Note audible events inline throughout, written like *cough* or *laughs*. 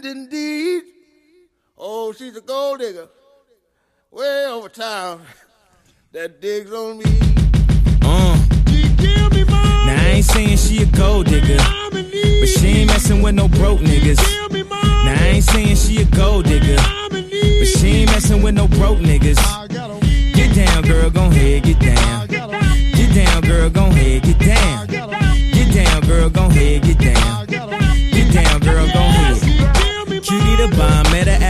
friend indeed. Oh, she's a gold digger, way over town *laughs* that digs on me. Uh. Now I ain't saying she a gold digger, but she ain't messing with no broke niggas. Now I ain't saying she a gold digger, but she ain't messing with no broke niggas. Get down, girl, gon' head, get down. Get down, girl, gon' head, get down. Get down, girl, gon' head, get down. the bomb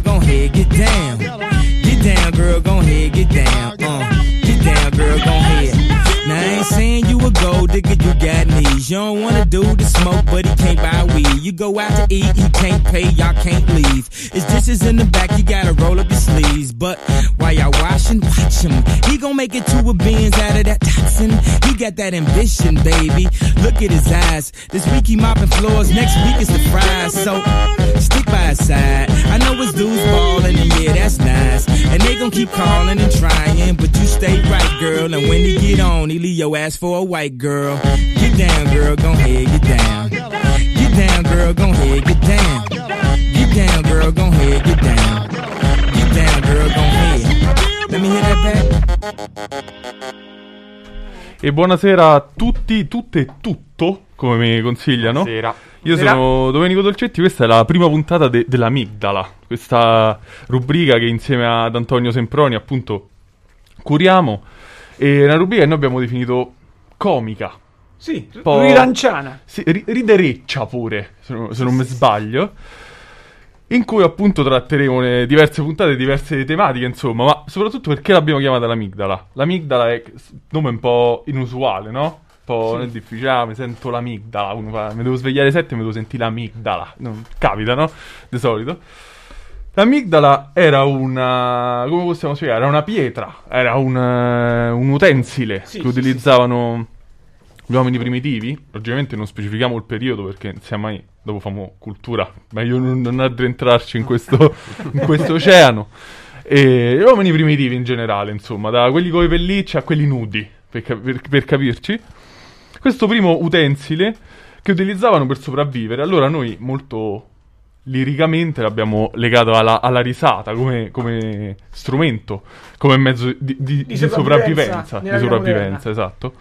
girl, gon' head, get down. Get down, girl, gon' head, get down, uh. Get down, girl, gon' head. Now I ain't saying you a gold digger, you got. You don't wanna do the smoke, but he can't buy weed. You go out to eat, he can't pay, y'all can't leave. His dishes in the back, you gotta roll up your sleeves. But while y'all washing, watch him. He gon' make it to a beans out of that toxin. He got that ambition, baby. Look at his eyes. This week he mopping floors, next week is the fries. So stick by his side. I know his dudes ballin', and yeah, that's nice. And they gon' keep calling and trying, but you stay right, girl. And when he get on, he leave your ass for a white girl. Down, girl, gon' head, get down. Get down, girl, gon' head, get down. Get down, girl, gon' head, get down. Get down, girl, gon' head. Let me hear that back. E buonasera a tutti, tutte e tutto, come mi consigliano. Sera. Io Sera. sono Domenico Dolcetti, questa è la prima puntata de- dell'Amigdala, questa rubrica che insieme ad Antonio Semproni appunto curiamo. È una rubrica che noi abbiamo definito comica, Sì, po'- rilanciana. sì, ri- ridereccia pure, se non, se non mi sbaglio. In cui appunto tratteremo diverse puntate, diverse tematiche, insomma, ma soprattutto perché l'abbiamo chiamata l'amigdala. L'amigdala è un nome un po' inusuale, no? Un po' è difficile, ah, mi sento l'amigdala, uno fa, mi devo svegliare alle 7 e mi devo sentire l'amigdala. Non, capita, no? Di solito. L'amigdala era una. come possiamo spiegare? Era una pietra, era un, eh, un utensile Sì, che sì, utilizzavano gli uomini primitivi. Logicamente non specifichiamo il periodo perché sia mai dopo famo cultura, meglio non, non addentrarci in questo, *laughs* in questo oceano. E gli uomini primitivi in generale, insomma, da quelli con i pellicci a quelli nudi, per, per- per capirci. Questo primo utensile che utilizzavano per sopravvivere. Allora noi molto liricamente l'abbiamo legato alla, alla risata come, come strumento, come mezzo di, di- di sopravvivenza sopravvivenza. Di sopravvivenza, esatto.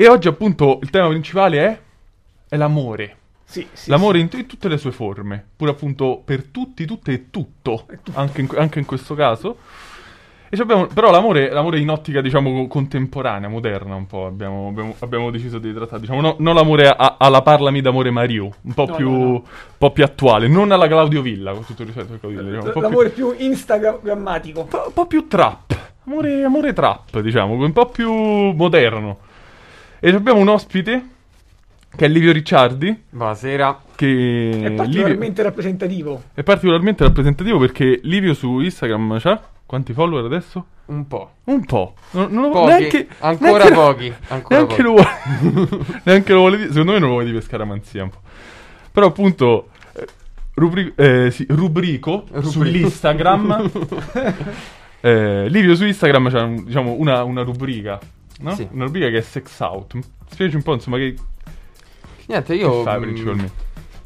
E oggi appunto il tema principale è, è l'amore. Sì, sì, L'amore in, in tutte le sue forme, pure appunto per tutti, tutte e tutto, tutto. Anche, in, anche in questo caso. E abbiamo- però l'amore, l'amore in ottica, diciamo, co- contemporanea, moderna un po', abbiamo, abbiamo- abbiamo deciso di trattare, diciamo, no- non l'amore a- alla parlami d'amore Mario, un po' No, più, no, un po' più attuale, non alla Claudio Villa, con tutto il rispetto per Claudio Villa, diciamo, un po' più- L'amore più instagrammatico. un po', un po' più trap. Amore, amore trap, diciamo, un po' più moderno. E abbiamo un ospite che è Livio Ricciardi, Buonasera. che È Livio- particolarmente rappresentativo. è particolarmente rappresentativo perché Livio su Instagram c'ha quanti follower adesso? Un po'. Un po'. Non, non lo- Pochi, neanche, ancora neanche- pochi, ancora neanche pochi. lo vuole. *laughs* neanche lo vuole dire. Secondo me non lo vuole dire scaramanzia un po'. Però appunto eh, rubri- eh, sì, rubrico Rubrico. sull'Instagram. *laughs* eh, Livio su Instagram c'ha un- diciamo, una, una rubrica. No? Sì. Una rubrica che è sex out. Spieghi un po' insomma che, Niente, che io fai mm, principalmente.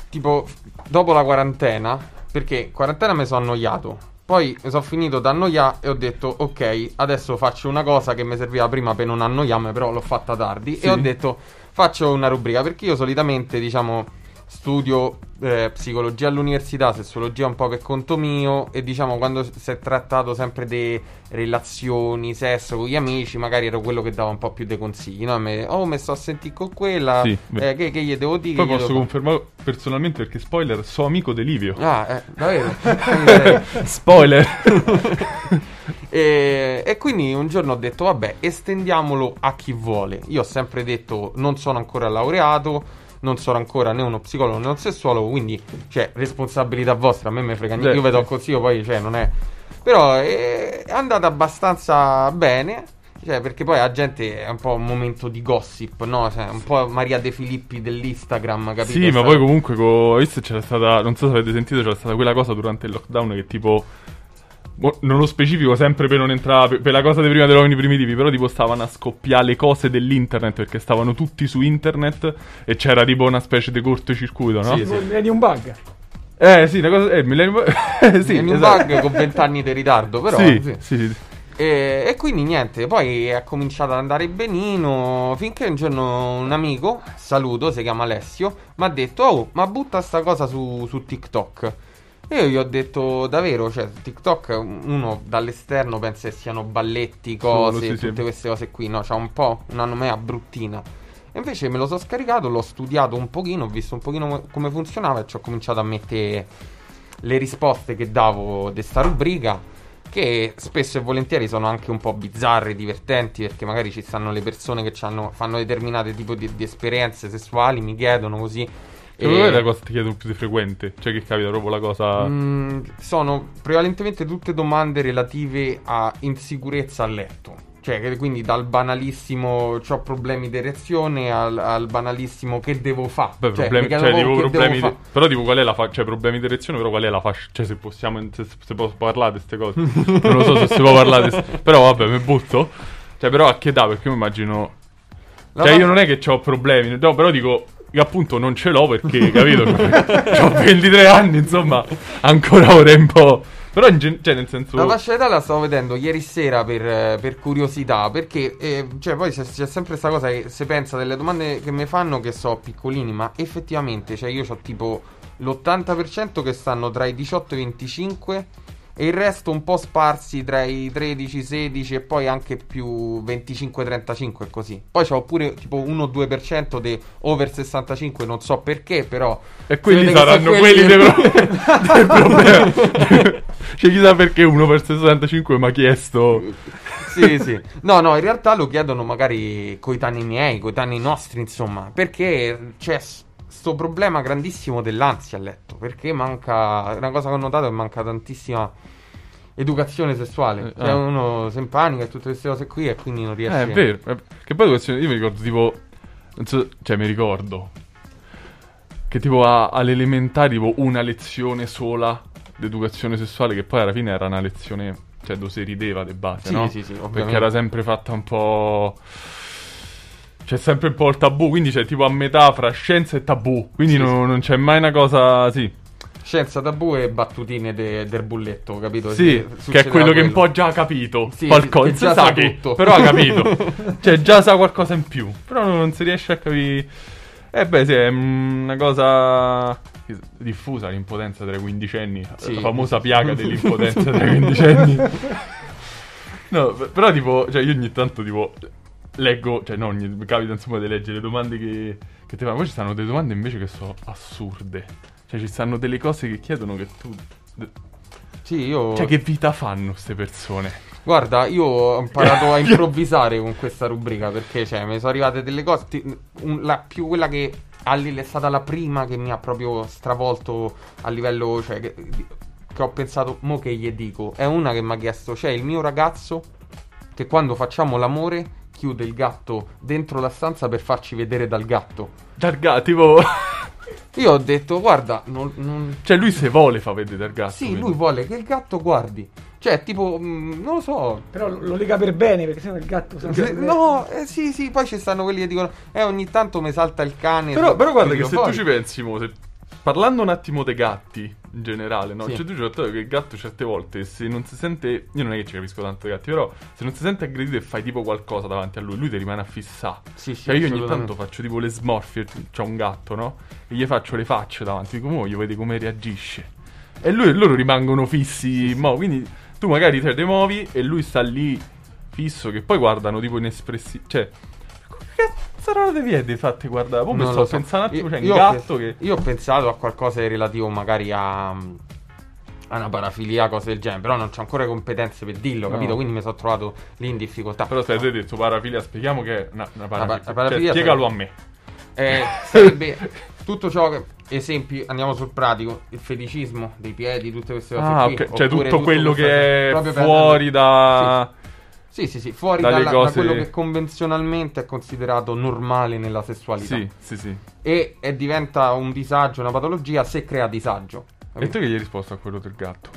tipo dopo la quarantena, perché quarantena mi sono annoiato. Poi mi sono finito da annoiare e ho detto ok, adesso faccio una cosa che mi serviva prima per non annoiarmi, però l'ho fatta tardi Sì. e ho detto faccio una rubrica perché io solitamente, diciamo, studio eh, psicologia all'università, sessologia un po' per conto mio e diciamo quando si è trattato sempre di relazioni, sesso con gli amici, magari ero quello che dava un po' più dei consigli, no? Me- oh, mi sto a sentire con quella, Sì, eh, che, che gli devo dire? Poi posso devo confermare personalmente perché spoiler, so amico di Livio. Ah, eh, davvero? *laughs* Spoiler. *laughs* e, e quindi un giorno ho detto, vabbè, estendiamolo a chi vuole. Io ho sempre detto, non sono ancora laureato, non sono ancora né uno psicologo né un sessuologo, quindi, cioè, responsabilità vostra, a me me frega niente. Io vedo il consiglio, poi, cioè, non è... Però è, è andata abbastanza bene. Cioè, perché poi la gente è un po' un momento di gossip, no? Cioè, un po' Maria De Filippi dell'Instagram, capito? Sì, ma poi comunque co- visto c'era stata, non so se avete sentito, c'era stata quella cosa durante il lockdown che tipo non lo specifico sempre per non entrare per, la cosa dei prima dei uomini primitivi, però tipo stavano a scoppiare le cose dell'internet perché stavano tutti su internet e c'era tipo una specie di cortocircuito, no? Sì, Tipo il Millennium Bug. Eh, sì, una cosa eh, Millennium eh, *laughs* sì, È un esatto. bug con vent'anni di ritardo, però... sì, sì. sì, sì. E, e quindi niente, poi è cominciato ad andare benino finché un giorno un amico, saluto, si chiama Alessio, mi ha detto, oh, ma butta sta cosa su, su TikTok. E io gli ho detto, davvero, cioè, TikTok uno dall'esterno pensa che siano balletti, cose, Solo, sì, sì. tutte queste cose qui, no? C'ha un po' una nomea bruttina. E invece me lo sono scaricato, l'ho studiato un pochino, ho visto un pochino come- funzionava e ci ho cominciato a mettere le risposte che davo di sta rubrica che spesso e volentieri sono anche un po' bizzarre, divertenti, perché magari ci stanno le persone che fanno determinate tipo di, di esperienze sessuali, mi chiedono così. Secondo e- me è la cosa che ti chiedo più di frequente, cioè che capita proprio la cosa Mm, sono prevalentemente tutte domande relative a insicurezza a letto. Cioè, quindi dal banalissimo ho problemi di erezione al, al banalissimo che devo fare. Beh, problemi, cioè, cioè, chiedono, tipo, "Oh, che problemi devo di- però tipo qual è la fascia, cioè problemi di erezione, però qual è la fascia, cioè se possiamo, se, se posso parlare di queste cose, *laughs* non lo so se si può parlare di però vabbè, mi butto, cioè però a che età, perché io immagino, La cioè fa- io non è che ho problemi, no, però dico, che appunto non ce l'ho perché, capito, *laughs* ho 23 anni, insomma, ancora ora un po', però gen- cioè nel senso, La fascia d'età la stavo vedendo ieri sera per, per curiosità, perché eh, cioè, poi c'è, c'è sempre questa cosa che si pensa delle domande che mi fanno che so piccolini, ma effettivamente cioè, io ho tipo l'80% che stanno tra i 18 e i 25 e il resto un po' sparsi tra i 13, 16 e poi anche più 25, 35 e così. Poi c'ho pure tipo 1-2% di over 65, non so perché, però... e quelli saranno sono quelli dei pro- *laughs* del problema, *laughs* cioè chissà perché uno per 65 mi ha chiesto... sì, sì. No, no, in realtà lo chiedono magari coetanei miei, coetanei nostri, insomma, perché c'è s- sto problema grandissimo dell'ansia a letto, perché manca, una cosa che ho notato è che manca tantissima educazione sessuale. Eh, Cioè ah. uno si impanica e tutte queste cose qui e quindi non riesce Eh, è vero. eh, Che poi io mi ricordo tipo. Non so, cioè, mi ricordo. Che tipo a- alle elementari, tipo una lezione sola d'educazione sessuale, che poi alla fine era una lezione. Cioè, dove si rideva di base, Sì, no? sì, sì, Perché era sempre fatta un po'. C'è sempre un po' il tabù, quindi c'è tipo a metà fra scienza e tabù. Quindi Sì, non, non c'è mai una cosa. Sì, Scienza tabù e battutine de- del bulletto, capito? sì, Sì, che è succederà quello che un po' già ha capito. Sì, qualcosa. già sa che, tutto. però ha capito. *laughs* cioè, già sa qualcosa in più. Però non si riesce a capire. Eh beh, sì, è mm, una cosa diffusa l'impotenza tra i quindicenni. Sì. La famosa piaga dell'impotenza tra i *laughs* quindicenni. No, però tipo, cioè io ogni tanto tipo leggo, cioè no, ogni, mi capita insomma di leggere le domande che, che ti fanno, poi ci stanno delle domande invece che sono assurde. Cioè ci stanno delle cose che chiedono che tu... Sì, io... Cioè che vita fanno queste persone? Guarda, io ho imparato a *laughs* improvvisare con questa rubrica perché cioè, mi sono arrivate delle cose. ti- un- la più quella che a Lille è stata la prima che mi ha proprio stravolto a livello. Cioè, che, che ho pensato, mo che gli dico. È una che mi ha chiesto: c'è il mio ragazzo che quando facciamo l'amore chiude il gatto dentro la stanza per farci vedere dal gatto. Targa, tipo... *laughs* Io ho detto, guarda, non- non, *laughs* cioè lui se vuole fa vedere dal gatto. Sì, quindi. lui vuole che il gatto guardi. Cioè, tipo, mm, non lo so. Però lo lo lega per bene, perché sennò il gatto... sa- No, eh, sì, sì, poi ci stanno quelli che dicono, eh, ogni tanto mi salta il cane. Però, però guarda che se fuori. tu ci pensi, mo, se- parlando un attimo dei gatti in generale, no? Sì. Cioè tu ci che il gatto certe volte se non si sente, io non è che ci capisco tanto dei gatti, però se non si sente aggredito e fai tipo qualcosa davanti a lui, lui ti rimane a fissare. Sì, sì, Cioè io ogni tanto faccio tipo le smorfie, c'ho un gatto, no? E gli faccio le facce davanti, dico, io vedi come reagisce. E lui, loro rimangono fissi, mo, quindi tu magari te te muovi e lui sta lì fisso che poi guardano tipo inespressivi, cioè... Cazzarola di piedi fatti guardare? Poi mi sto so. pensando un attimo, Io- c'è io un ho gatto che... Io ho pensato a qualcosa di relativo magari a, a una parafilia, cose del genere, però non c'ho ancora competenze per dirlo, No. capito? Quindi mi sono trovato lì in difficoltà. Però se avete detto parafilia, spieghiamo che è una, una parafilia. pa- la parafilia Cioè, spiegalo a me. Eh, *laughs* sarebbe tutto ciò che. Esempi, andiamo sul pratico, il feticismo dei piedi, tutte queste cose. Ah, qui, ok. Cioè oppure tutto quello che è fuori da... Sì, sì, sì, fuori dalle dalla- da cose- quello che convenzionalmente è considerato normale nella sessualità. Sì, sì, sì. E, e diventa un disagio, una patologia se crea disagio. E tu che gli hai risposto a quello del gatto?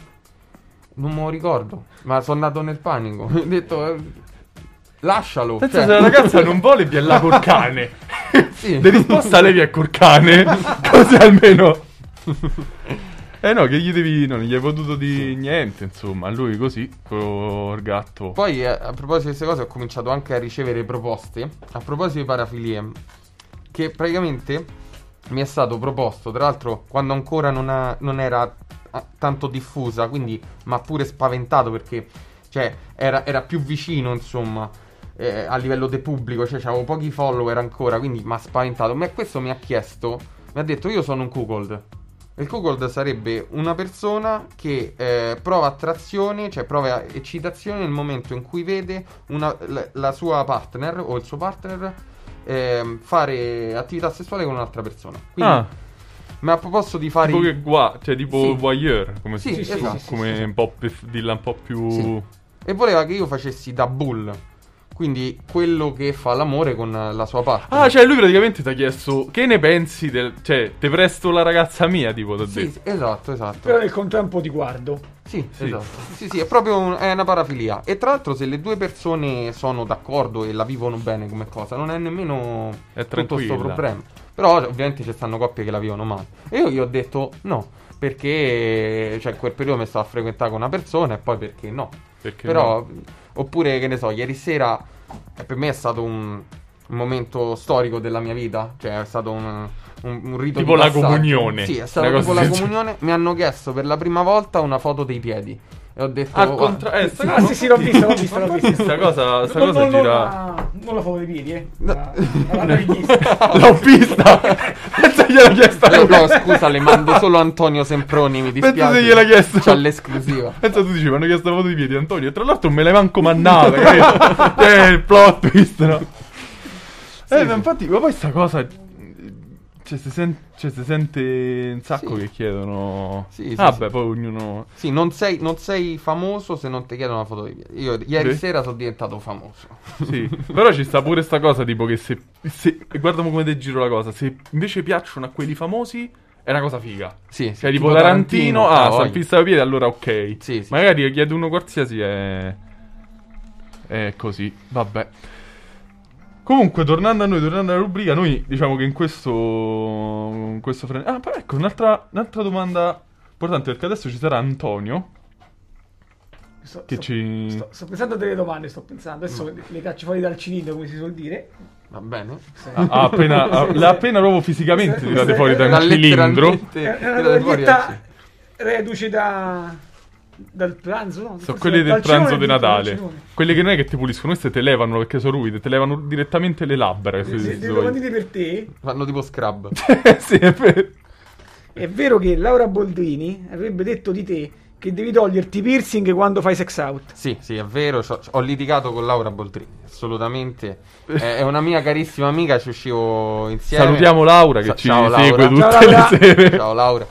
Non me lo ricordo, ma sono andato nel panico. *laughs* Ho detto, eh, lascialo. Pensa cioè- se la ragazza non vuole *laughs* vi è là col cane. Sì. Le risposta lei vi è col cane. *laughs* Così almeno... Eh no, che gli devi... Non gli hai potuto di niente, insomma. Lui così, col gatto. Poi, eh, a proposito di queste cose, ho cominciato anche a ricevere proposte. A proposito di parafilie, che praticamente mi è stato proposto, tra l'altro, quando ancora non, ha- non era ah, tanto diffusa, quindi mi ha pure spaventato perché, cioè, era, era più vicino, insomma, eh, a livello di pubblico, cioè, avevo pochi follower ancora, quindi mi ha spaventato. Ma questo mi ha chiesto, mi ha detto, io sono un cuckold. Il cuckold sarebbe una persona che eh, prova attrazione, cioè prova eccitazione nel momento in cui vede una- la, la sua partner o il suo partner ehm, fare attività sessuale con un'altra persona. Quindi Ah, mi ha proposto di fare... tipo che gua... Cioè tipo Sì. voyeur. Come Sì, si sì, come sì, come sì, sì. un po' più... Dilla un po' più... Sì. E voleva che io facessi da bull. Quindi quello che fa l'amore con la sua partner. Ah, cioè lui praticamente ti ha chiesto che ne pensi del... Cioè, te presto la ragazza mia, tipo, ti ha Sì, detto. sì, esatto, esatto. Però nel contempo ti guardo. Sì, Sì. esatto. Sì, sì, è proprio un- è una parafilia. E tra l'altro, se le due persone sono d'accordo e la vivono bene come cosa, non è nemmeno È tutto sto tranquilla. problema. Però ovviamente ci stanno coppie che la vivono male. E io gli ho detto no, perché cioè, in quel periodo mi stavo a frequentare con una persona e poi perché no. Perché Però, oppure che ne so, ieri sera eh, per me è stato un, un momento storico della mia vita. Cioè, è stato un, un, un rito Tipo di la comunione. Sì, è stato tipo la comunione. Mi hanno chiesto per la prima volta una foto dei piedi. E ho detto. Al "Guarda, contrario, eh, sta Ah cosa- sì sì, l'ho vista, l'ho *laughs* vista, l'ho vista. Sta cosa, sta Non- cosa non, gira... Non, non la foto dei piedi, eh. La, la, la *laughs* richiesta. L'ho vista! *laughs* Pensa gliel'ha chiesta Eh, lui. no, scusa, le mando solo Antonio Semproni. Mi dispiace. se gliel'ha chiesto. C'ha l'esclusiva. Pensa tu dici, mi hanno chiesto la foto di piedi, Antonio, e tra l'altro me l'hai manco mannata, *laughs* capito? È il plot twist, no? eh, ma infatti, ma poi sta cosa... Cioè, si, sen- cioè, si sente un sacco Sì. che chiedono... Sì, sì, ah, sì. beh, poi ognuno... Sì, non sei, non sei famoso se non ti chiedono una foto dei piedi. Io ieri Sì. sera sono diventato famoso. Sì, *laughs* però ci sta pure sta cosa, tipo che se... se guarda come ti giro la cosa, se invece piacciono a quelli famosi, è una cosa figa. Sì, sì, Cioè, tipo, Tarantino, ah, sta voglio. in pista di piedi, allora ok. Sì, sì. Magari chiede uno qualsiasi è... È così, vabbè. Comunque, tornando a noi, tornando alla rubrica, noi diciamo che in questo... In questo fren- Ah, però ecco, un'altra, un'altra domanda importante, perché adesso ci sarà Antonio, Sto, che sto- ci... sto- sto pensando a delle domande, sto pensando. Adesso Mm. le, caccio fuori dal cilindro, come si suol dire. Va bene. Ha ha appena, *laughs* ha- l'ha appena proprio fisicamente tirate fuori da questa un Da cilindro. È una reduce da... dal pranzo, no? Sono quelli del pranzo di Natale. Quelli che non è che ti puliscono, queste te levano perché sono ruvide, te levano direttamente le labbra. Se- se- se se le domandine per te, Fanno tipo scrub. *laughs* sì, è vero. è vero che Laura Boldrini avrebbe detto di te che devi toglierti i piercing quando fai sex out. Sì, sì, è vero. c'ho- ho litigato con Laura Boldrini. Assolutamente. È, è una mia carissima amica. Ci uscivo insieme. Salutiamo Laura che Sa- ci ciao, segue Laura. tutte Ciao, Laura. le sere. Ciao Laura.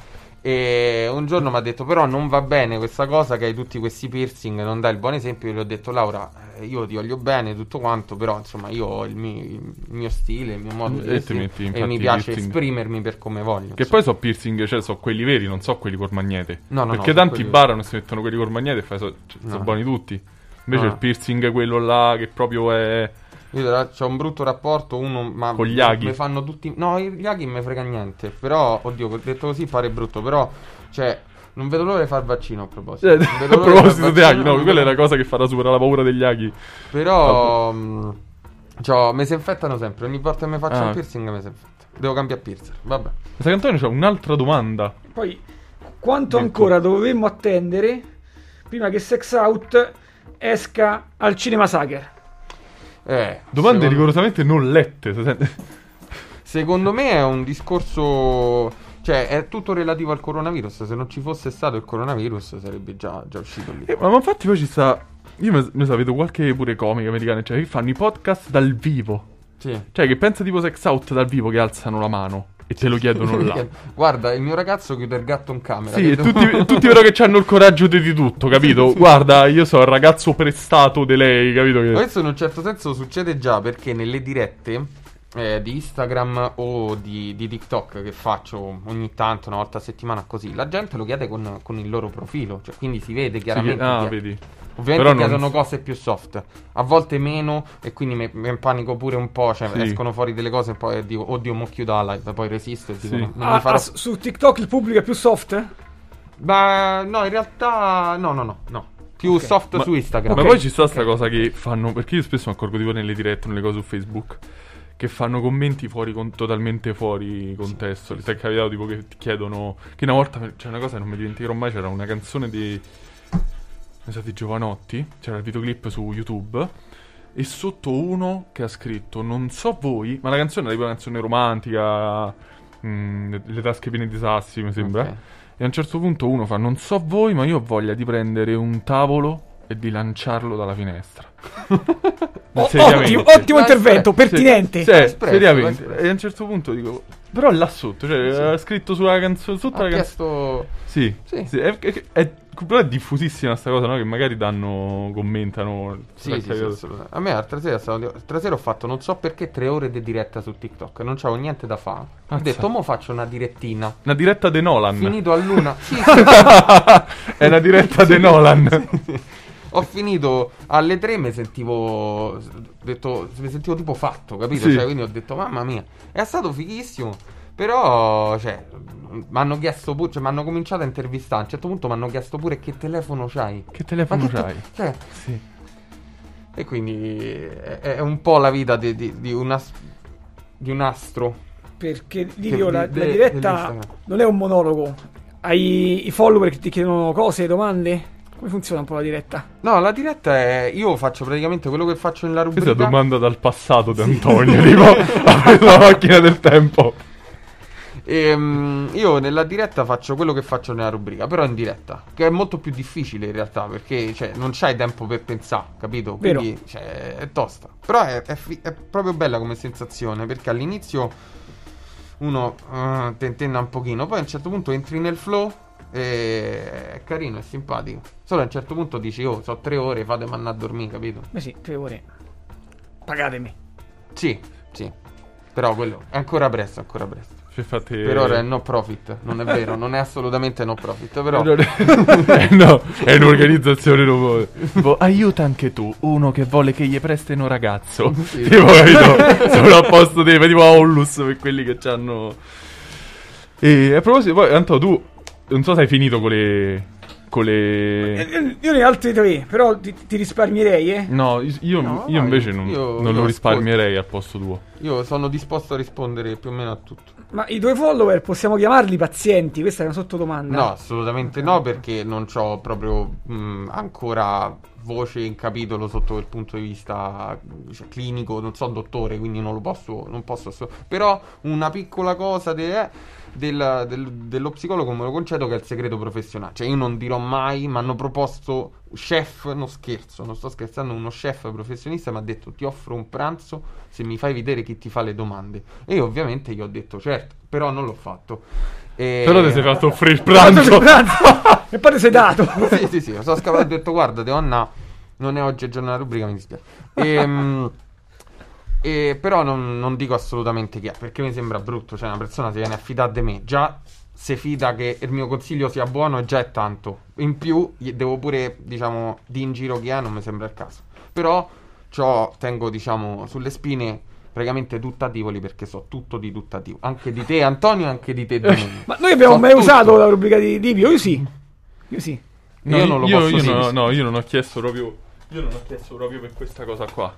E un giorno mi ha detto: Però non va bene questa cosa che hai tutti questi piercing, non dai il buon esempio. Io gli ho detto: Laura, eh, io ti voglio bene, tutto quanto, però insomma, io ho il mio, il mio stile, il mio modo di E metti, e mi piace piercing. esprimermi per come voglio. Che insomma. poi so piercing, cioè so quelli veri, non so quelli col magnete. No, no, Perché no, tanti quelli- barano e si mettono quelli col magnete e fai so, cioè, No. sono buoni tutti. Invece No. il piercing quello là che proprio è Io ho un brutto rapporto, uno, ma Con gli aghi? Mi fanno tutti. No, gli aghi mi frega niente. Però, oddio, detto così pare brutto. Però, cioè, non vedo l'ora di far vaccino a proposito. Eh, Non a proposito di aghi, no, non quella è la cosa che farà superare la paura degli aghi. Però, mh, cioè, mi si infettano sempre. Ogni volta che mi faccio Ah. un piercing mi si infetta. Devo cambiare piercer. Vabbè. Sai che Antonio c'ha un'altra domanda. Poi, quanto Ecco. ancora dovremmo attendere prima che sex out esca al Cinema Sacher? Eh, Domande secondo- rigorosamente non lette. Secondo me è un discorso. Cioè, è tutto relativo al coronavirus. Se non ci fosse stato il coronavirus, sarebbe già, già uscito lì. Eh, ma, ma infatti poi ci sta... Io mi, mi sa, vedo qualche pure comica americana, cioè che fanno i podcast dal vivo. Sì. Cioè che pensa tipo sex out dal vivo che alzano la mano e te lo chiedono là. Guarda, il mio ragazzo chiude il gatto in camera. Sì, credo. tutti, tutti però che hanno il coraggio di, di tutto, *laughs* capito? Guarda, io sono il ragazzo prestato di lei, capito? Che... Questo in un certo senso succede già perché nelle dirette eh, di Instagram o di, di TikTok che faccio ogni tanto, una volta a settimana così, la gente lo chiede con, con il loro profilo, cioè quindi si vede chiaramente. ah, chi è. Ovviamente Però non- chiedono cose più soft, a volte meno e quindi mi, mi impanico pure un po', cioè Sì. escono fuori delle cose e poi dico oddio mo chiudo la live, poi resisto e dico Sì. no, non Ah, farò... ah, su TikTok il pubblico è più soft? Ma no, in realtà no, no, no, no. Più Ok. soft Ma- su Instagram. Ma Ok, poi ci sta ok. sta cosa che fanno, perché io spesso mi accorgo tipo nelle dirette, nelle cose su Facebook, che fanno commenti fuori con, totalmente fuori contesto. Ti è capitato tipo che ti chiedono, che una volta, c'è una cosa che non mi dimenticherò mai, c'era una canzone di, di Giovanotti, c'era il videoclip su YouTube, e sotto uno che ha scritto, non so voi, ma la canzone era tipo una canzone romantica, mm, le, le tasche piene di sassi mi sembra. Ok. E a un certo punto uno fa: Non so voi, ma io ho voglia di prendere un tavolo e di lanciarlo dalla finestra. Ma O- seriamente. ottimo, ottimo intervento, espresso. pertinente. Sì, espresso, seriamente. espresso. E a un certo punto dico: Però là sotto, cioè, Sì. scritto sulla canzone. Sotto Ha la canzone. chiesto... Sì, Sì. sì, è, è- è- però è diffusissima sta cosa, no? Che magari danno, commentano. Sì, sì, sì, assolutamente. A me l'altra sera, stavo- l'altra sera ho fatto non so perché tre ore di diretta su TikTok. Non c'avevo niente da fare. Ho Mazza. detto, mo faccio una direttina. Una diretta de Nolan. Finito a luna. *laughs* Sì, sì, è una diretta de Nolan. Ho finito alle tre, mi sentivo. ho Detto, mi sentivo tipo fatto, capito? Sì. Cioè, quindi ho detto, mamma mia, è stato fighissimo. Però, cioè, mi hanno chiesto pure, cioè, mi hanno cominciato a intervistare. A un certo punto mi hanno chiesto pure che telefono c'hai. Che telefono che te- c'hai? Cioè, Sì. E quindi è, è un po' la vita di, di- di un, as- di un astro. Perché Livio, la, de- la diretta non è un monologo. Hai i follower che ti chiedono cose, domande? Come funziona un po' la diretta? No, la diretta è. Io faccio praticamente quello che faccio nella Questa è rubrica. una domanda dal passato di Antonio. tipo, *laughs* la macchina del tempo. Ehm, io nella diretta faccio quello che faccio nella rubrica, però in diretta. Che è molto più difficile in realtà, perché cioè, non c'hai tempo per pensare, capito? Vero. Quindi cioè, è tosta. Però è, è fi- è proprio bella come sensazione, perché all'inizio uno uh, tentenna un pochino, poi a un certo punto entri nel flow. E è carino, è simpatico. Solo a un certo punto dici, oh, so tre ore, fate manna a dormire, capito? Beh sì, tre ore. Pagatemi. Sì, sì. Però quello è ancora presto, ancora presto. Infatti, Per ora è no profit, non è vero, non è assolutamente no profit, però... *laughs* Eh, no, è un'organizzazione nuova. Tipo, aiuta anche tu, uno che vuole che gli prestino ragazzo. *laughs* Sì. Tipo, capito? Sono a posto dei tipo Aulus per quelli che hanno. E a proposito, poi, Anto, tu non so se hai finito con le. piccole... Eh, Io ne ho altri tre, però ti, ti risparmierei, eh. No, io, io No, io invece non, io- non io lo risparmierei al posto tuo. Io sono disposto a rispondere più o meno a tutto. Ma i tuoi follower possiamo chiamarli pazienti? Questa è una sottodomanda. No, assolutamente no, perché non ho proprio mh, ancora voce in capitolo sotto quel punto di vista cioè, clinico, non so dottore, quindi non lo posso, non posso asso- Però una piccola cosa de- del- del- dello psicologo me lo concedo che è il segreto professionale. Cioè io non dirò mai, mi hanno proposto chef, non scherzo, non sto scherzando, uno chef professionista mi ha detto ti offro un pranzo se mi fai vedere chi ti fa le domande. E io ovviamente gli ho detto certo, però non l'ho fatto. E- Però ti sei *laughs* fatto offrire il Pranzo e poi ti sei dato. *laughs* sì, sì, sì, sono scappato e ho detto guarda, donna, non è oggi il giorno della rubrica, mi dispiace. Ehm, e, però non, non dico assolutamente chi è, perché mi sembra brutto, cioè una persona si viene a fidare di me, già se fida che il mio consiglio sia buono già è tanto. In più devo pure, diciamo, di in giro chi è, non mi sembra il caso. Però ciò tengo, diciamo, sulle spine praticamente duttativi perché so tutto di duttativo. Anche di te Antonio anche di te Domenico. *laughs* Ma noi abbiamo So mai tutto. usato la rubrica di Livio? Io sì. Io sì. No, Io non lo io, posso io dire. no, no, io non ho chiesto proprio. Io non ho chiesto proprio per questa cosa qua.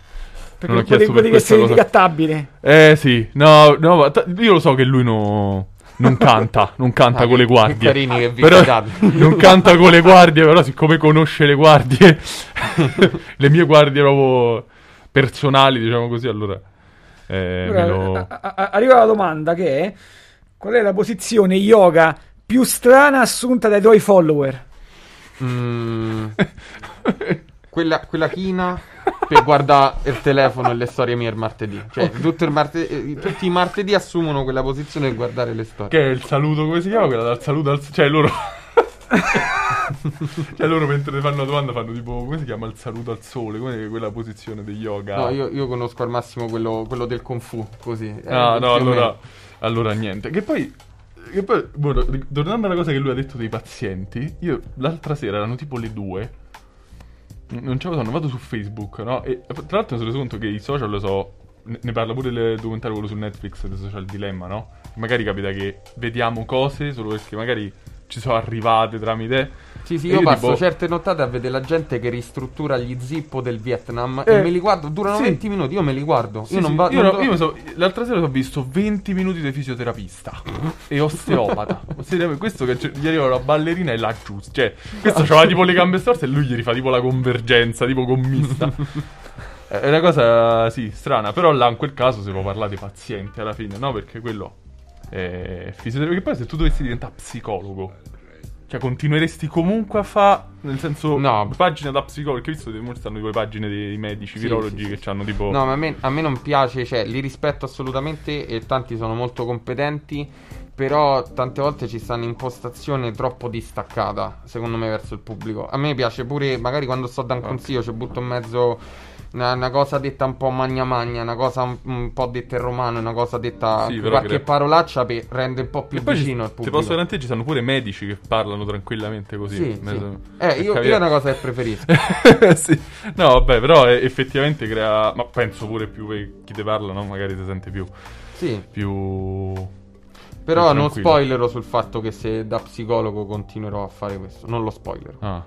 Perché Non ho chiesto potevi per che questa cosa. ricattabile. Eh sì, no, no, io lo so che lui no- non *laughs* canta, non canta Ah, con le che- guardie. che carini che vi Però- *laughs* non canta con le guardie, però siccome conosce le guardie, *laughs* le mie guardie proprio personali, diciamo così, allora... eh, Allora, lo- a- a- arriva la domanda che è qual è la posizione yoga più strana assunta dai tuoi follower? Mm, quella, quella china per guardare il telefono e le storie mie il martedì. Cioè, tutto il marte- eh, tutti i martedì assumono quella posizione per guardare le storie. Che è il saluto, come si chiama? Quella dal saluto al... Cioè loro... *laughs* cioè loro mentre ti fanno una domanda fanno tipo, come si chiama il saluto al sole? Come quella posizione di yoga? No, io, io conosco al massimo quello, quello del Kung Fu, così. eh, Ah, no, allora, allora niente. Che poi, che poi ri- tornando alla cosa che lui ha detto dei pazienti, io l'altra sera erano tipo le due. Non ce la sono, vado su Facebook, no? E tra l'altro mi sono reso conto che i social lo so. Ne ne parla pure il documentario quello su Netflix, The Social Dilemma, no? Magari capita che vediamo cose solo perché magari ci sono arrivate tramite. Sì, sì, e io passo tipo- certe nottate a vedere la gente che ristruttura gli zippo del Vietnam Eh, e me li guardo, durano sì. 20 minuti, io me li guardo. Sì, io non vado. io no- io mi so- l'altra sera ho visto 20 minuti di fisioterapista e osteopata. *laughs* Questo che gli arriva la ballerina e la giusta. Cioè, questo c'aveva tipo le gambe storte e lui gli rifà tipo la convergenza, tipo commista. *laughs* È una cosa, sì, strana. Però là in quel caso si può parlare di pazienti alla fine, no? Perché quello è fisioterapista. Perché poi se tu dovessi diventare psicologo, cioè continueresti comunque a fare, nel senso, No. pagina da psicologo. Perché visto che molti stanno tipo le pagine dei medici, Sì, virologi sì, che sì. hanno tipo... No, ma a me, a me non piace, cioè, li rispetto assolutamente e tanti sono molto competenti, però tante volte ci sta un'impostazione troppo distaccata, secondo me, verso il pubblico. A me piace pure, magari quando sto da un consiglio, ci butto in mezzo una, una cosa detta un po' magna magna, una cosa un, un po' detta in romano, una cosa detta Sì, qualche crea- parolaccia per rende un po' più vicino al Ti pubblico. posso garantire ci sono pure medici che parlano tranquillamente così. Sì, sì. me- Eh, io, io è una cosa che preferisco. *laughs* Sì. No, vabbè, però eh, effettivamente crea. Ma penso pure più che chi ti parla, no? Magari ti sente più. Sì, più. però non spoilerò sul fatto che se da psicologo continuerò a fare questo, non lo spoilerò. Ah.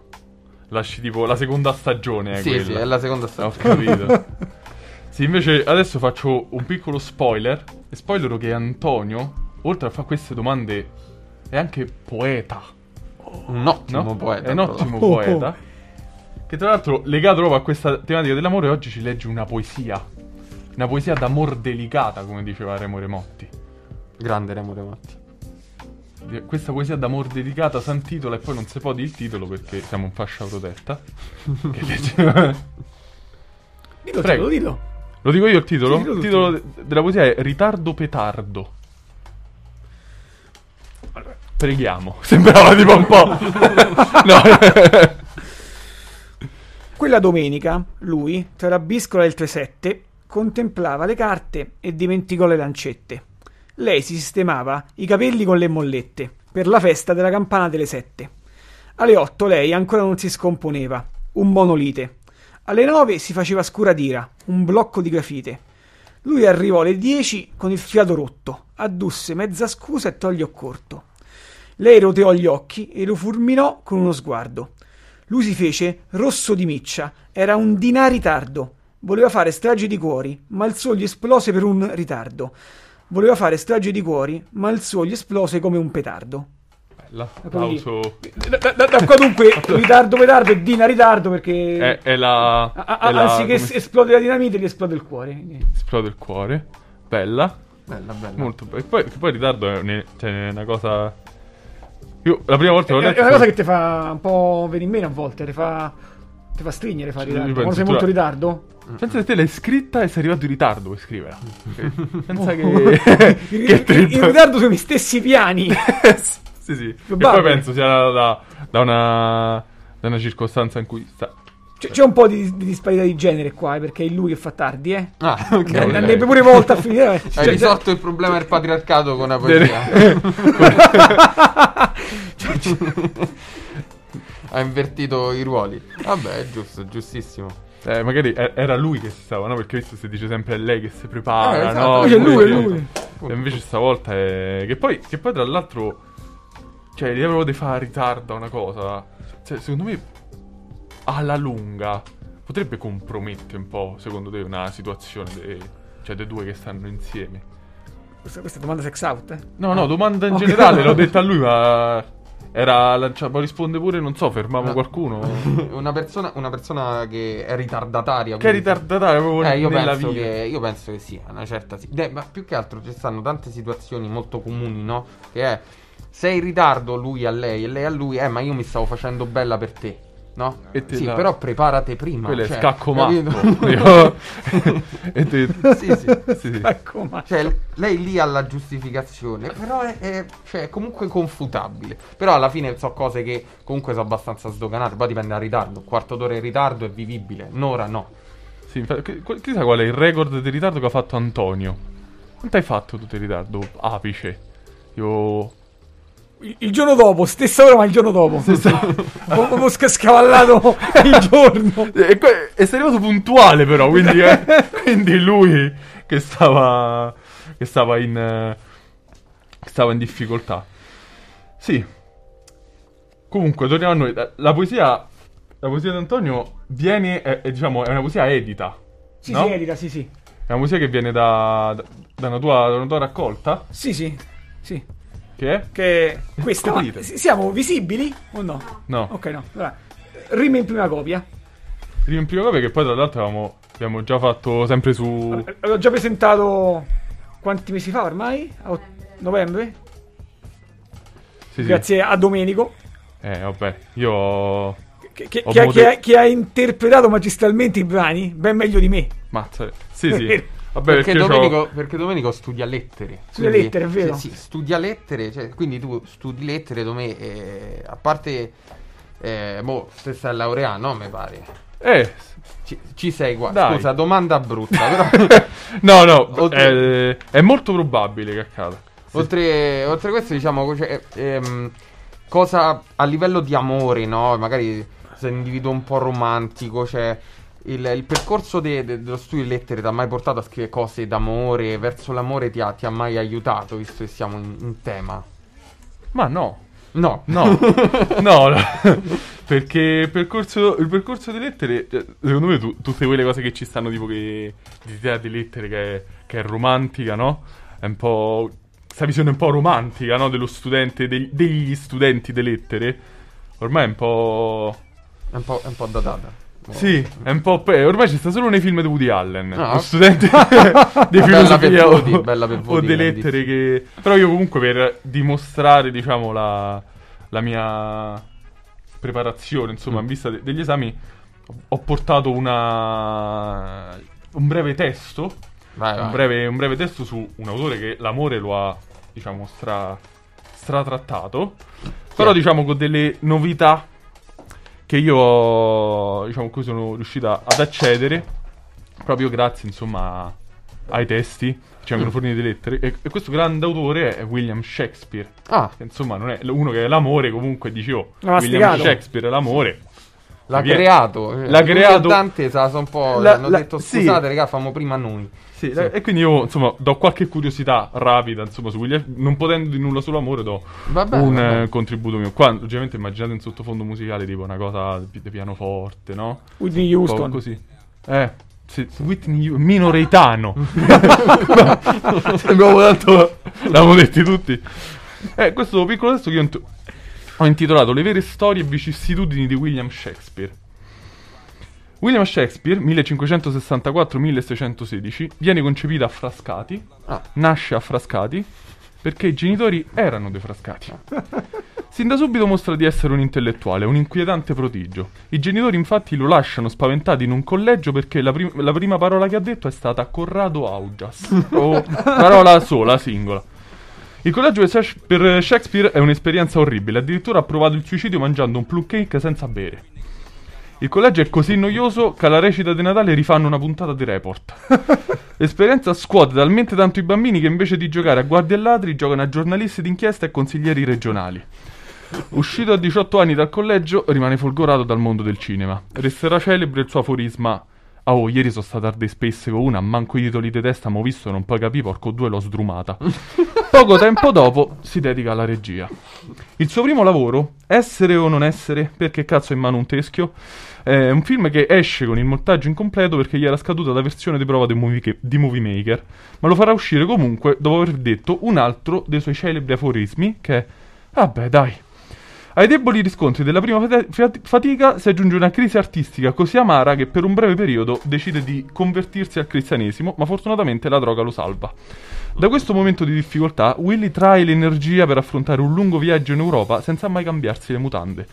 Lasci tipo la seconda stagione. È sì, quella. sì, è la seconda Ho stagione. capito. *laughs* sì, invece adesso faccio un piccolo spoiler. E spoilerò che Antonio, oltre a fare queste domande, è anche poeta. Un ottimo no? poeta. È un ottimo Oh, oh. poeta. Che tra l'altro, legato proprio a questa tematica dell'amore, oggi ci legge una poesia. Una poesia d'amor delicata, come diceva Remo Remotti. Grande Remo Remotti. Di- Questa poesia d'amor delicata si intitola e poi non si può dire il titolo perché siamo in fascia protetta. che *laughs* Dillo, Prego. dillo, dillo. Lo dico io il titolo? Sì, il titolo de- della poesia è Ritardo petardo. Preghiamo. *laughs* Sembrava tipo un po'. *laughs* no. Quella domenica, lui, tra la biscola e il 3-7, contemplava le carte e dimenticò le lancette. Lei si sistemava i capelli con le mollette per la festa della campana delle 7. Alle 8 lei ancora non si scomponeva, un monolite. Alle 9 si faceva scuratira, un blocco di grafite. Lui arrivò alle 10 con il fiato rotto, addusse mezza scusa e togliò corto. Lei roteò gli occhi e lo fulminò con uno sguardo. Lui si fece rosso di miccia, era un dinaritardo. Voleva fare strage di cuori, ma il suo gli esplose per un ritardo. Voleva fare strage di cuori, ma il suo gli esplose come un petardo. Bella. Applauso. Da, da- da- qua dunque *laughs* ritardo petardo e dina ritardo perché È, è la... a- a- è la- anziché come es- esplode la dinamite gli esplode il cuore. Esplode il cuore. Bella. Bella, bella. Molto bella. E poi, che poi il ritardo è, un- cioè, è una cosa... Io la prima volta È, l'ho è letto... una cosa che ti fa un po' venire in meno a volte, ti fa, ti fa stringere fa Sì, ritardo. Quando sei molto tu- ritardo. Che te l'hai scritta e sei arrivato in ritardo per scriverla. *laughs* Che... *laughs* In, che in- trip. in ritardo sui miei stessi piani. *laughs* sì, sì. E poi penso sia da, da- da una... Da una circostanza in cui sta... C'è, c'è un po' di, di disparità di genere qua, eh, perché è lui che fa tardi, eh. Ah, ok. Ok. Andrebbe pure volta a finire. eh. Hai Cioè, cioè- risolto il problema del patriarcato con una poesia. Ha invertito i ruoli. Vabbè, è giusto, giustissimo. Eh, magari era lui che si stava, no? Perché visto si dice sempre è lei che si prepara, Eh, esatto. no? Invece è lui, è lui. E invece stavolta è... Che poi, che poi tra l'altro... Cioè, l'idea proprio di fare ritardo a una cosa... Cioè, secondo me... Alla lunga... Potrebbe compromettere un po', secondo te, una situazione de- Cioè, dei due che stanno insieme. Questa, questa è domanda sex out, eh. No, no, domanda in Ok. generale, l'ho *laughs* detta a lui, ma... Era lanciato... Risponde pure, non so, fermavo No. qualcuno... *laughs* Una persona, una persona che è ritardataria. che è ritardatario proprio Eh, io nella penso, vita. che, io penso che sì, una certa sì. Eh, ma più che altro ci stanno tante situazioni molto comuni, no? Che è sei in ritardo lui a lei e lei a lui, eh, ma io mi stavo facendo bella per te. No? E te sì, la- però preparate prima. Quello cioè, è scacco capito? matto. *laughs* Io- *laughs* e te... sì, sì. sì. Cioè, lei lì ha la giustificazione, però è, è- cioè, comunque confutabile. Però alla fine so cose che comunque sono abbastanza sdoganate. Poi dipende dal ritardo. Un quarto d'ora in ritardo è vivibile, un'ora no. Sì, infa- che- que- chissà qual è il record di ritardo che ha fatto Antonio. Quanto hai fatto tu di ritardo, apice? Io... Il, giorno dopo, stessa ora, ma il giorno dopo. *laughs* Sca- scavallato *laughs* il giorno. E, que- e sei arrivato puntuale però, quindi, eh, *laughs* quindi lui che stava... Che stava in... eh, che stava in difficoltà. Sì. Comunque, torniamo a noi. La, la poesia... La poesia di Antonio viene... È, è, diciamo, è una poesia edita. Sì, no? sì, edita, sì, sì. È una poesia che viene da, da, da una, tua, da una tua raccolta. Sì, sì, sì. Che? Che questa... ma- Scoprite. si- siamo visibili o no? No. Ok, no. Allora, rima in prima copia. Prima in prima copia che poi tra l'altro avevamo, abbiamo già fatto sempre su... L'ho già presentato quanti mesi fa ormai? A ot- novembre? Sì, sì. Grazie a Domenico. Eh, vabbè, io... ho- Che, che- Ho che ha, che ha- che ha interpretato magistralmente i brani, ben meglio di me. Mazza. Sì, sì. *laughs* Vabbè, Perché, perché, Domenico, perché Domenico studia lettere. Studia Quindi- lettere, è vero. Sì, sì, studia lettere, cioè, quindi tu studi lettere dove, eh, a parte, eh, boh, te stai no, mi pare. Eh, Ci, ci sei qua. Dai. Scusa, domanda brutta, però *laughs* no, no, *laughs* Oltre- è, è molto probabile che accada. oltre, oltre a questo diciamo, cioè, ehm, cosa a livello di amore, no? Magari sei un individuo un po' romantico, cioè... Il, il percorso de- de- dello studio di lettere ti ha mai portato a scrivere cose d'amore? Verso l'amore ti ha, ti ha mai aiutato, visto che siamo in, in tema? Ma no, No, *laughs* no, no, perché il percorso, il percorso di lettere, cioè, secondo me tu- tutte quelle cose che ci stanno tipo che di idea di lettere che è, che è romantica, no? È un po'... questa visione un po' romantica, no? Dello studente, degli, degli studenti di lettere, ormai è un po'... È un po', è un po' datata. Sì, è un po'. pe- Ormai ci sta solo nei film di Woody Allen. Ah. Lo studente *laughs* di filosofia o, Woody, per o Woody, delle lettere che. Però io comunque per dimostrare, diciamo, la, la mia preparazione, insomma, Mm. in vista de- degli esami, ho- portato una. un breve testo. Vai, vai. Un breve, un breve testo su un autore che l'amore lo ha, diciamo, stra, stratrattato. Però, diciamo, con delle novità che io diciamo, cui sono riuscita ad accedere proprio grazie, insomma, ai testi ci vengono Mm. forniti le lettere. E, e questo grande autore è William Shakespeare. Ah, Che, insomma, non è uno che è l'amore, comunque dici, oh, ha William. Shakespeare è l'amore. L'ha Viene- creato. L'ha Lui e creato. Dante sa, sono un po'. La- hanno la- detto sì. scusate, raga, famo prima noi. Sì, e quindi io, insomma, do qualche curiosità rapida, insomma, su William, non potendo di nulla sull'amore, do Vabbè, un vabbè. eh, contributo mio. Qua, ovviamente, immaginate un sottofondo musicale, tipo una cosa di pianoforte, no? Whitney Un po' Houston. così. Eh, sì, Whitney Houston, minoretano. Sembriamo *laughs* tanto, l'avevamo detti tutti. Eh, questo piccolo testo che io ho intitolato Le vere storie e vicissitudini di William Shakespeare. William Shakespeare, 1564-1616, viene concepito a Frascati, Ah. nasce a Frascati perché i genitori erano dei Frascati. *laughs* Sin da subito mostra di essere un intellettuale, un inquietante prodigio. I genitori infatti lo lasciano spaventati in un collegio perché la, prim- la prima parola che ha detto è stata Corrado Augias, *laughs* o parola sola, singola. Il collegio per Shakespeare è un'esperienza orribile, addirittura ha provato il suicidio mangiando un plum cake senza bere. Il collegio è così noioso che alla recita di Natale rifanno una puntata di report. *laughs* L'esperienza scuote talmente tanto i bambini che invece di giocare a guardie e ladri giocano a giornalisti d'inchiesta e consiglieri regionali. Uscito a 18 anni dal collegio, rimane folgorato dal mondo del cinema. Resterà celebre il suo aforisma Ah, oh, ieri sono stato a Hard Space con una, manco i titoli di testa, ma ho visto, non puoi capire, porco due l'ho sdrumata. *laughs* Poco tempo dopo si dedica alla regia. Il suo primo lavoro, Essere o non essere, perché cazzo in mano un teschio, è un film che esce con il montaggio incompleto perché gli era scaduta la versione di prova di Movie, di Movie Maker, ma lo farà uscire comunque dopo aver detto un altro dei suoi celebri aforismi che è Vabbè dai, ai deboli riscontri della prima fatica si aggiunge una crisi artistica così amara che per un breve periodo decide di convertirsi al cristianesimo, ma fortunatamente la droga lo salva. Da questo momento di difficoltà, Willy trae l'energia per affrontare un lungo viaggio in Europa senza mai cambiarsi le mutande.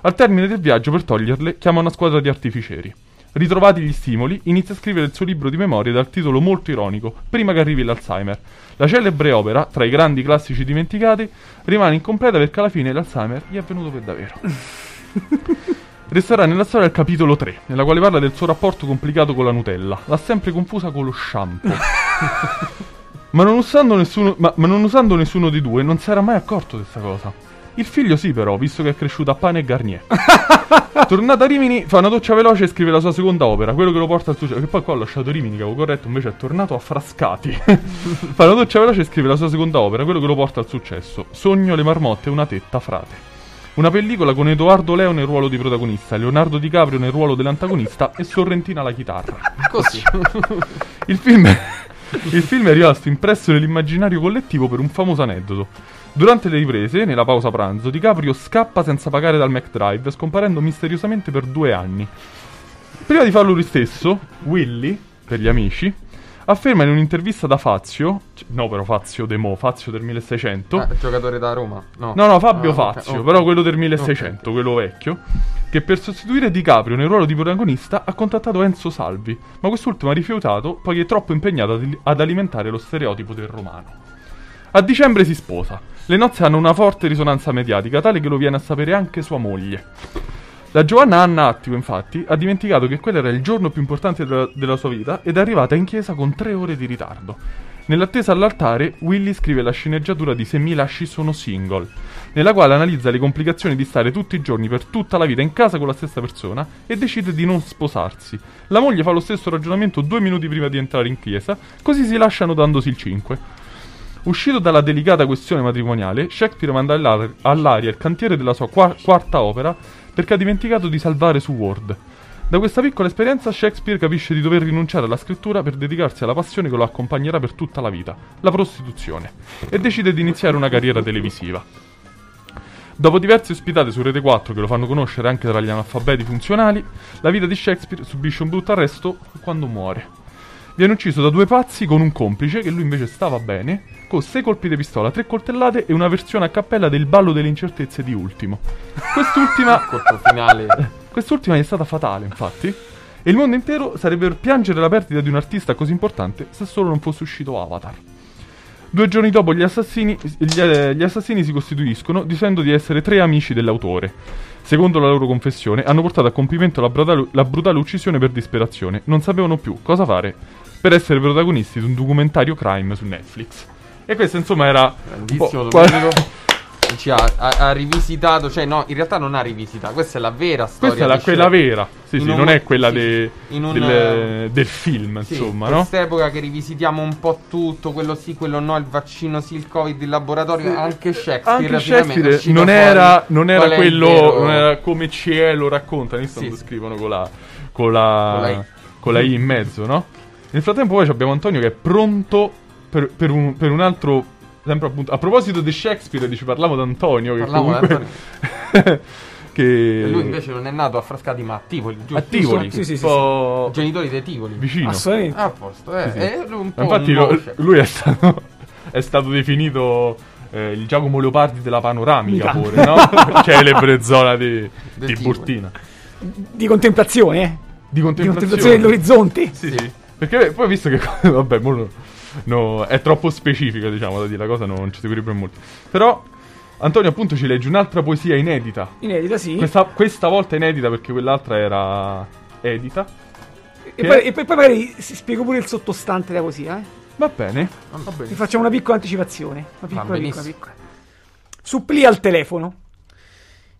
Al termine del viaggio, per toglierle, chiama una squadra di artificieri. Ritrovati gli stimoli, inizia a scrivere il suo libro di memorie dal titolo molto ironico, Prima che arrivi l'Alzheimer. La celebre opera, tra i grandi classici dimenticati, rimane incompleta perché alla fine l'Alzheimer gli è venuto per davvero. *laughs* Resterà nella storia il capitolo 3, nella quale parla del suo rapporto complicato con la Nutella. L'ha sempre confusa con lo shampoo. *laughs* ma, non usando nessuno, ma, ma non usando nessuno dei due, non si era mai accorto di questa cosa. Il figlio sì, però, visto che è cresciuto a pane e Garnier. *laughs* Tornato a Rimini, fa una doccia veloce e scrive la sua seconda opera, quello che lo porta al successo. Che poi qua ho lasciato Rimini, che avevo corretto, invece è tornato a Frascati. *laughs* fa una doccia veloce e scrive la sua seconda opera, quello che lo porta al successo. Sogno le marmotte e una tetta, frate. Una pellicola con Edoardo Leo nel ruolo di protagonista, Leonardo DiCaprio nel ruolo dell'antagonista e Sorrentina alla chitarra. Così. *laughs* Il film, il film è rimasto impresso nell'immaginario collettivo per un famoso aneddoto. Durante le riprese, nella pausa pranzo, DiCaprio scappa senza pagare dal McDrive, scomparendo misteriosamente per due anni. Prima di farlo lui stesso, Willy, per gli amici, afferma in un'intervista da Fazio, no però Fazio De Mo, Fazio del 1600, Ah, giocatore da Roma? No, No, no, Fabio Ah, Fazio, ok. però quello del 1600, quello vecchio, che per sostituire DiCaprio nel ruolo di protagonista ha contattato Enzo Salvi, ma quest'ultimo ha rifiutato poiché è troppo impegnato ad alimentare lo stereotipo del romano. A dicembre si sposa. Le nozze hanno una forte risonanza mediatica, tale che lo viene a sapere anche sua moglie. La Giovanna Anna Attico, infatti, ha dimenticato che quello era il giorno più importante della, della sua vita ed è arrivata in chiesa con tre ore di ritardo. Nell'attesa all'altare, Willy scrive la sceneggiatura di Se mi lasci sono single, nella quale analizza le complicazioni di stare tutti i giorni per tutta la vita in casa con la stessa persona e decide di non sposarsi. La moglie fa lo stesso ragionamento due minuti prima di entrare in chiesa, così si lasciano dandosi il 5. Uscito dalla delicata questione matrimoniale, Shakespeare manda all'ar- all'aria il cantiere della sua qua- quarta opera perché ha dimenticato di salvare su Word. Da questa piccola esperienza Shakespeare capisce di dover rinunciare alla scrittura per dedicarsi alla passione che lo accompagnerà per tutta la vita, la prostituzione, e decide di iniziare una carriera televisiva. Dopo diverse ospitate su Rete 4 che lo fanno conoscere anche tra gli analfabeti funzionali, la vita di Shakespeare subisce un brutto arresto quando muore. Viene ucciso da due pazzi con un complice che lui invece stava bene, con sei colpi di pistola, tre coltellate e una versione a cappella del ballo delle incertezze di Ultimo. Quest'ultima, *laughs* finale. quest'ultima è stata fatale, infatti, e il mondo intero sarebbe per piangere la perdita di un artista così importante se solo non fosse uscito Avatar. Due giorni dopo gli assassini, gli, eh, gli assassini si costituiscono dicendo di essere tre amici dell'autore. Secondo la loro confessione, hanno portato a compimento la brutale, la brutale uccisione per disperazione. Non sapevano più cosa fare per essere protagonisti di un documentario crime su Netflix. E questo insomma era... po' Grandissimo documentario. ci ha, ha- ha rivisitato, cioè no, in realtà non ha rivisitato, questa è la vera storia. Questa è la, quella vera, sì, In sì, un- non è quella sì, de-. In un, del, eh, del film, Sì, insomma, no? quest'epoca che rivisitiamo un po' tutto, quello sì, quello no, il vaccino sì, il covid, il laboratorio, anche Shakespeare. Anche Shakespeare non era, non era quello, vero- non era come CE lo raccontano, visto Sì, scrivono con la, con, la, Con la I. con la I in mezzo, no? Nel frattempo poi abbiamo Antonio che è pronto per, per un, per un altro, sempre appunto, a proposito di Shakespeare, dici parlavo di Antonio, che di comunque... *laughs* che... E lui invece non è nato a Frascati ma a Tivoli, giusto? a Tivoli, Sì, sì, sì, po' Genitori dei Tivoli. vicino. Assolutamente. Ah, a posto, eh. Sì, sì. è un po' infatti un lui è stato, *laughs* è stato definito eh, il Giacomo Leopardi della panoramica Mica. pure, no? *laughs* Celebre zona di, Del di Tivoli. Burtina. Di contemplazione, eh. Di Di contemplazione. contemplazione dell'orizzonte. Sì, sì. Perché poi visto che *laughs* vabbè, mo no- è troppo specifica, diciamo, da dire la cosa, non ci seguirebbero molti. Però Antonio appunto ci legge un'altra poesia inedita. Inedita, sì. Questa, questa volta inedita perché quell'altra era edita. E che- poi, e poi- poi magari si spiego pure il sottostante della poesia, eh. Va bene. Va Vi facciamo una piccola anticipazione. Una piccola, piccola, piccola. Supplì al telefono.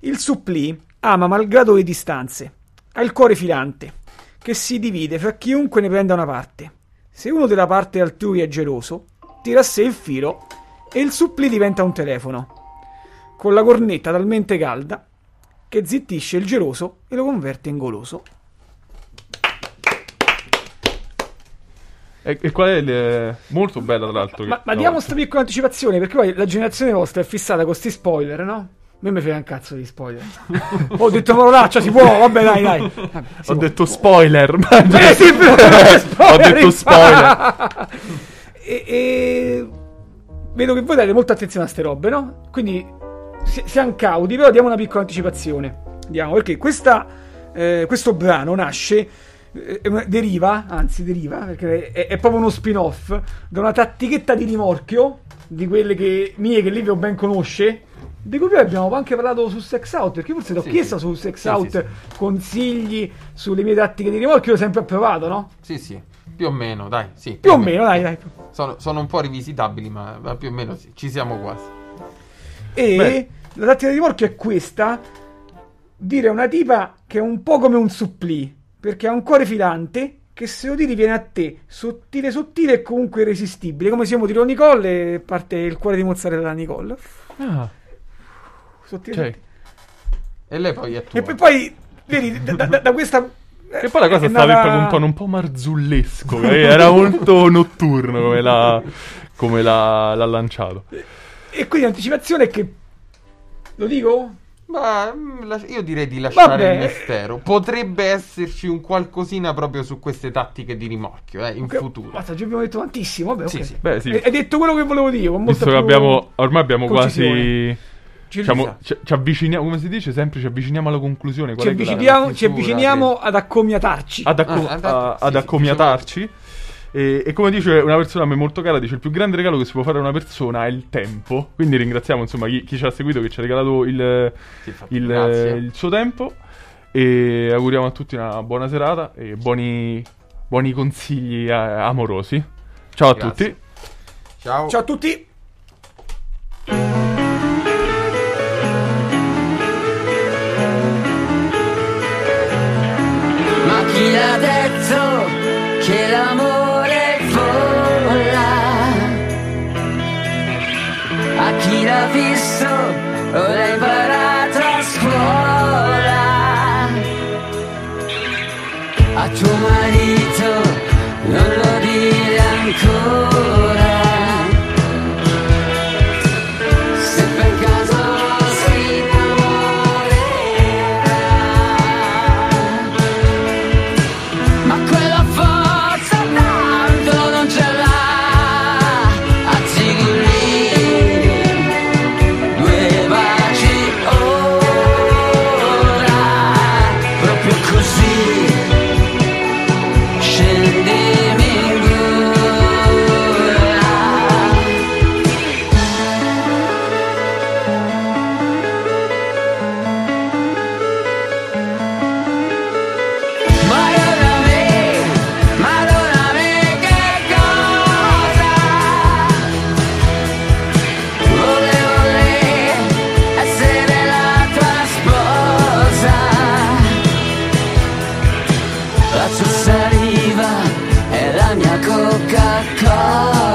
Il supplì ama malgrado le distanze. Ha il cuore filante, che si divide fra chiunque ne prenda una parte. Se uno della parte altrui è geloso, tira a sé il filo e il supplì diventa un telefono. Con la cornetta talmente calda che zittisce il geloso e lo converte in goloso. E, e qual è il... Molto bella tra l'altro. che- Ma, ma no, diamo sta piccola anticipazione perché poi la generazione vostra è fissata con sti spoiler, no? A me mi frega un cazzo di spoiler. Ho detto parolaccia, si può, vabbè dai dai. Vabbè, Ho detto spoiler. *laughs* Eh, sì, però, Ho detto spoiler. e, e vedo che voi date molta attenzione a ste robe, no? Quindi si- siamo cauti, però diamo una piccola anticipazione. Diamo, perché questa, eh, questo brano nasce, eh, deriva, anzi deriva, perché è, è proprio uno spin-off, da una tattichetta di rimorchio, di quelle che mie che Livio ben conosce, di cui poi abbiamo anche parlato su Sex Out, perché forse ti ho Sì, chiesto sì. su Sex Sì, Out sì, consigli sulle mie tattiche di rimorchio, io ho sempre approvato, no? Sì, sì, più o meno, dai, sì. Più o meno, dai, dai. Sono, sono un po' rivisitabili, ma, ma più o meno sì, ci siamo quasi. E Beh. la tattica di rimorchio è questa: dire a una tipa che è un po' come un supplì, perché ha un cuore filante che se lo tiri viene a te, sottile sottile e comunque irresistibile, come siamo tiro Nicole e parte il cuore di mozzarella da Nicole. Ah, Sottile. E lei poi è tua. E poi, poi, vedi, da, da- da questa... E poi la cosa è stava nata- con un tono un po' marzullesco. che Era molto notturno come l'ha, come l'ha, l'ha lanciato. E quindi l'anticipazione è che... Lo dico? Ma mm, io direi di lasciare Vabbè. il mistero. Potrebbe esserci un qualcosina proprio su queste tattiche di rimorchio, eh, in Che- futuro. Basta, ci abbiamo detto tantissimo. Vabbè, Sì, ok. sì. Beh, sì. Hai detto quello che volevo dire. Visto che più abbiamo, ormai abbiamo concisione. quasi. Ci Diciamo, ci, ci avviciniamo, come si dice sempre, ci avviciniamo alla conclusione. Qual ci avviciniamo, ci avviciniamo ad accomiatarci. ad, acco- Ah, ad- a- sì, ad sì, accomiatarci. E, e come dice una persona a me molto cara, dice il più grande regalo che si può fare a una persona è il tempo. Quindi ringraziamo insomma chi, chi ci ha seguito, che ci ha regalato il, Sì, il, il suo tempo. E auguriamo a tutti una buona serata e buoni, buoni consigli eh, amorosi. Ciao a Grazie. tutti. Ciao. Ciao a tutti. call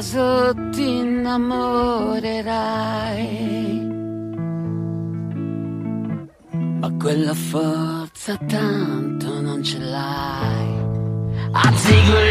caso ti innamorerai. Ma quella forza tanto non ce l'hai. Azziguri